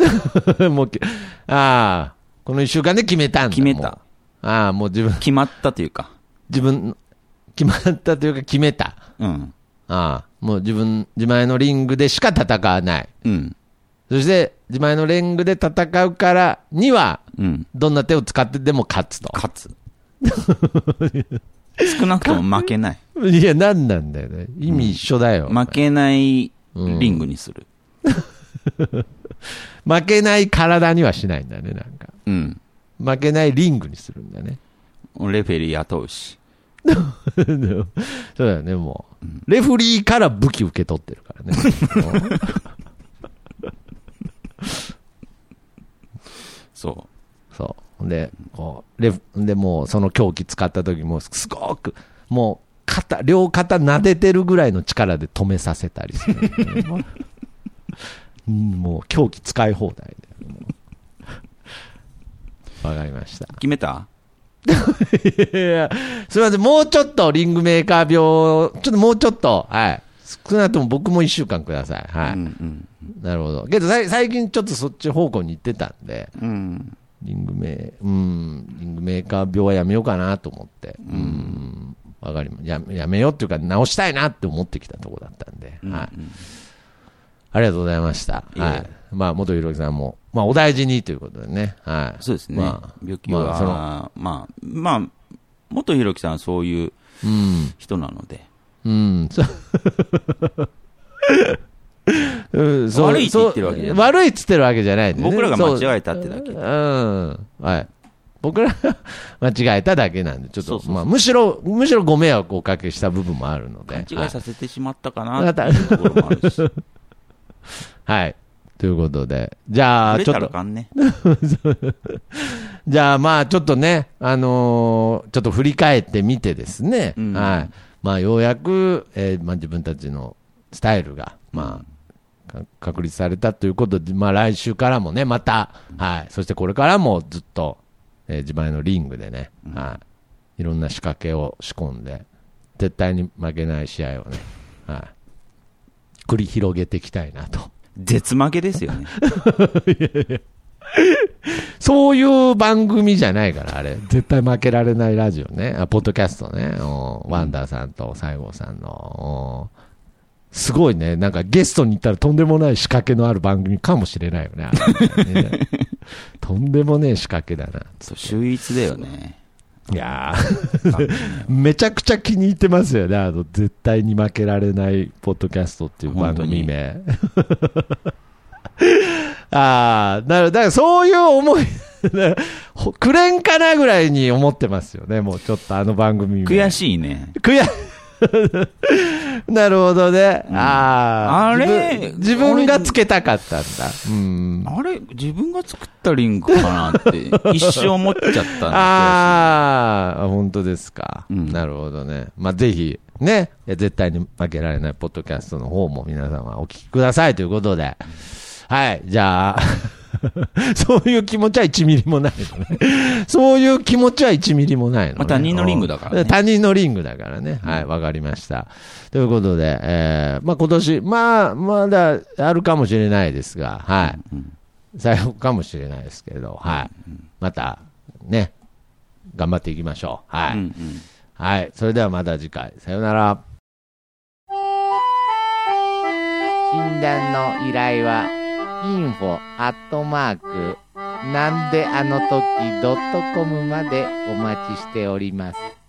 ら。もうき、ああ、この一週間で決めたんだ。決めたもうああ、もう自分、決まったというか。自分、決まったというか決めた。うん。ああ、もう自分、自前のリングでしか戦わない。うん。そして、自前のリングで戦うからには、うん。どんな手を使ってでも勝つと。勝つ。少なくとも負けない。いや、なんなんだよね。意味一緒だよ。負けないリングにする。負けない体にはしないんだよね、なんか。うん。負けないリングにするんだね。レフェリー雇うし。そうだよね、もう。レフリーから武器受け取ってるからね。そそう。で、こう、レフ、で、もうその凶器使った時も、すごく、もう、肩、両肩撫でてるぐらいの力で止めさせたりする、う んもう凶器使い放題わかりました。う。決めた？いや、すみません、もうちょっとリングメーカー病、ちょっともうちょっと、はい。少なくとも僕も一週間ください。はい。うんうん。なるほど。けど最近ちょっとそっち方向に行ってたんで、うん。リングメー、うん、リングメーカー病はやめようかなと思って、うん、わかりまややめようっていうか、直したいなって思ってきたところだったんで、はい。ありがとうございました。いえはい。まあ、元ひろきさんも、まあ、お大事にということでね、はい。そうですね。まあ病気は、まあそのまあ、まあ、元ひろきさんはそういううん。人なので、うん、そう。うんそう悪いって言ってるわけじゃない悪いって言ってるわけじゃないね僕らが間違えたってだけうん。はい。僕らが 間違えただけなんで、ちょっと、そうそうそうまあ、むしろ、むしろご迷惑をおかけした部分もあるので。勘違いさせてしまったかはないっていうところもあるし、はい。はい。ということで、じゃあ、ちょっと、ね。じゃあ、まあ、ちょっとね、あのーちょっと振り返ってみてですね、うんはい。まあ、ようやく、えーまあ、自分たちのスタイルが、まあ、か確立されたということで、まあ、来週からもね、また、はい。そしてこれからもずっと、えー自前のリングでね、はい。いろんな仕掛けを仕込んで、絶対に負けない試合をね、はい。繰り広げていきたいなと。絶負けですよね。そういう番組じゃないから、あれ。絶対負けられないラジオね。あポッドキャストね。うんワンダーさんと西郷さんの。うんすごいね。なんかゲストに行ったらとんでもない仕掛けのある番組かもしれないよね。ね とんでもねえ仕掛けだな。そう、秀逸だよね。いやーめちゃくちゃ気に入ってますよね。あの、絶対に負けられないポッドキャストっていう番組名。ああ、なる。だからそういう思い、ほ くれんかなぐらいに思ってますよね。もうちょっとあの番組名。悔い。しいね。悔 なるほどね。ああ。あれ？自分がつけたかったんだ。うん。あれ？自分が作ったリンクかなって、一生思っちゃったんだああ、本当ですか。うんなるほどね。まあ、ぜひ、ね、絶対に負けられないポッドキャストの方も皆様お聞きくださいということで。はい、じゃあ、そういう気持ちは1ミリもないのね。そういう気持ちは1ミリもないの、ね。まあ他人のリングだからねうん他人のリングだからね。はい、わかりました。ということで、えー、まあ今年、まあ、まだあるかもしれないですが、はい。最後かもしれないですけれど、はい。また、ね、頑張っていきましょう。はい。うんうんはい。それではまた次回。さようなら。診断の依頼は、info アットマーク、なんであの時 .com までお待ちしております。